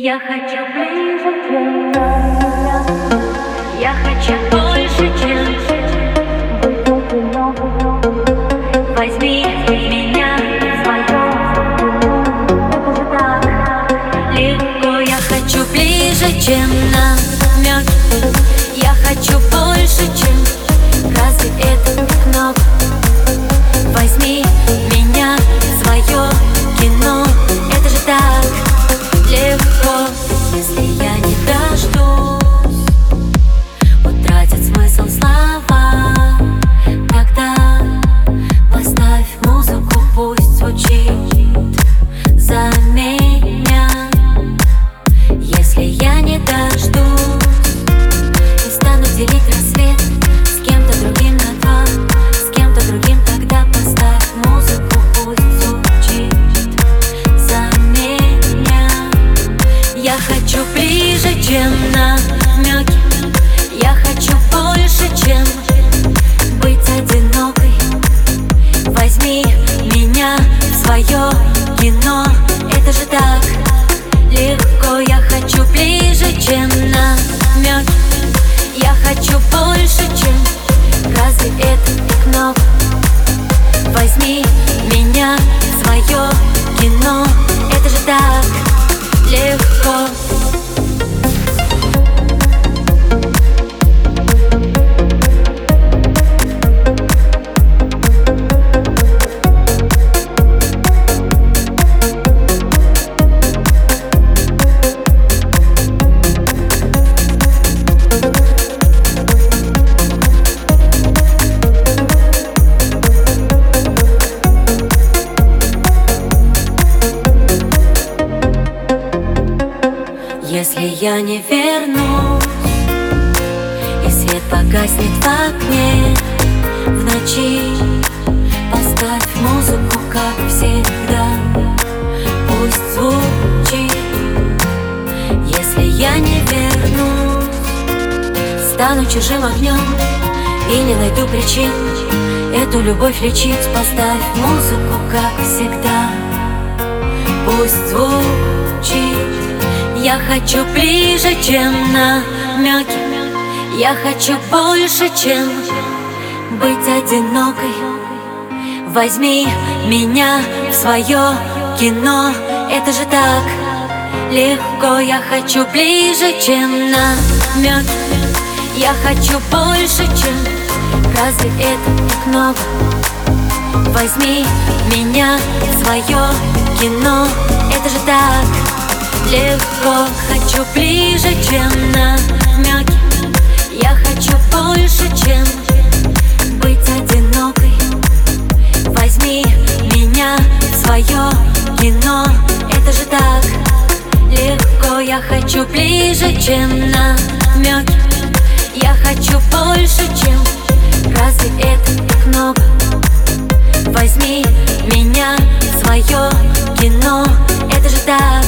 Я хочу ближе, чем я. Я хочу больше, чем Возьми меня свое Это же так легко Я хочу ближе, чем хочу ближе, чем намеки. Я хочу больше, чем быть одинокой. Возьми меня в свое кино. Это же так легко. Я хочу ближе, чем намеки Если я не вернусь. И свет погаснет в окне В ночи. Поставь музыку, как всегда. Пусть звучит. Если я не вернусь Стану чужим огнем И не найду причин Эту любовь лечить. Поставь музыку, как всегда. Пусть звучит я хочу ближе, чем намеки Я хочу больше, чем быть одинокой. Возьми меня в свое кино. Это же так легко. Я хочу ближе, чем намеки Я хочу больше, чем Разве это так много? Возьми меня в свое кино. Это же так легко. Хочу ближе, чем намеки Я хочу больше, чем быть одинокой. Возьми меня в свое кино. Это же так легко. Я хочу ближе, чем намеки Я хочу больше, чем Разве это так много? Возьми меня в свое кино. Это же так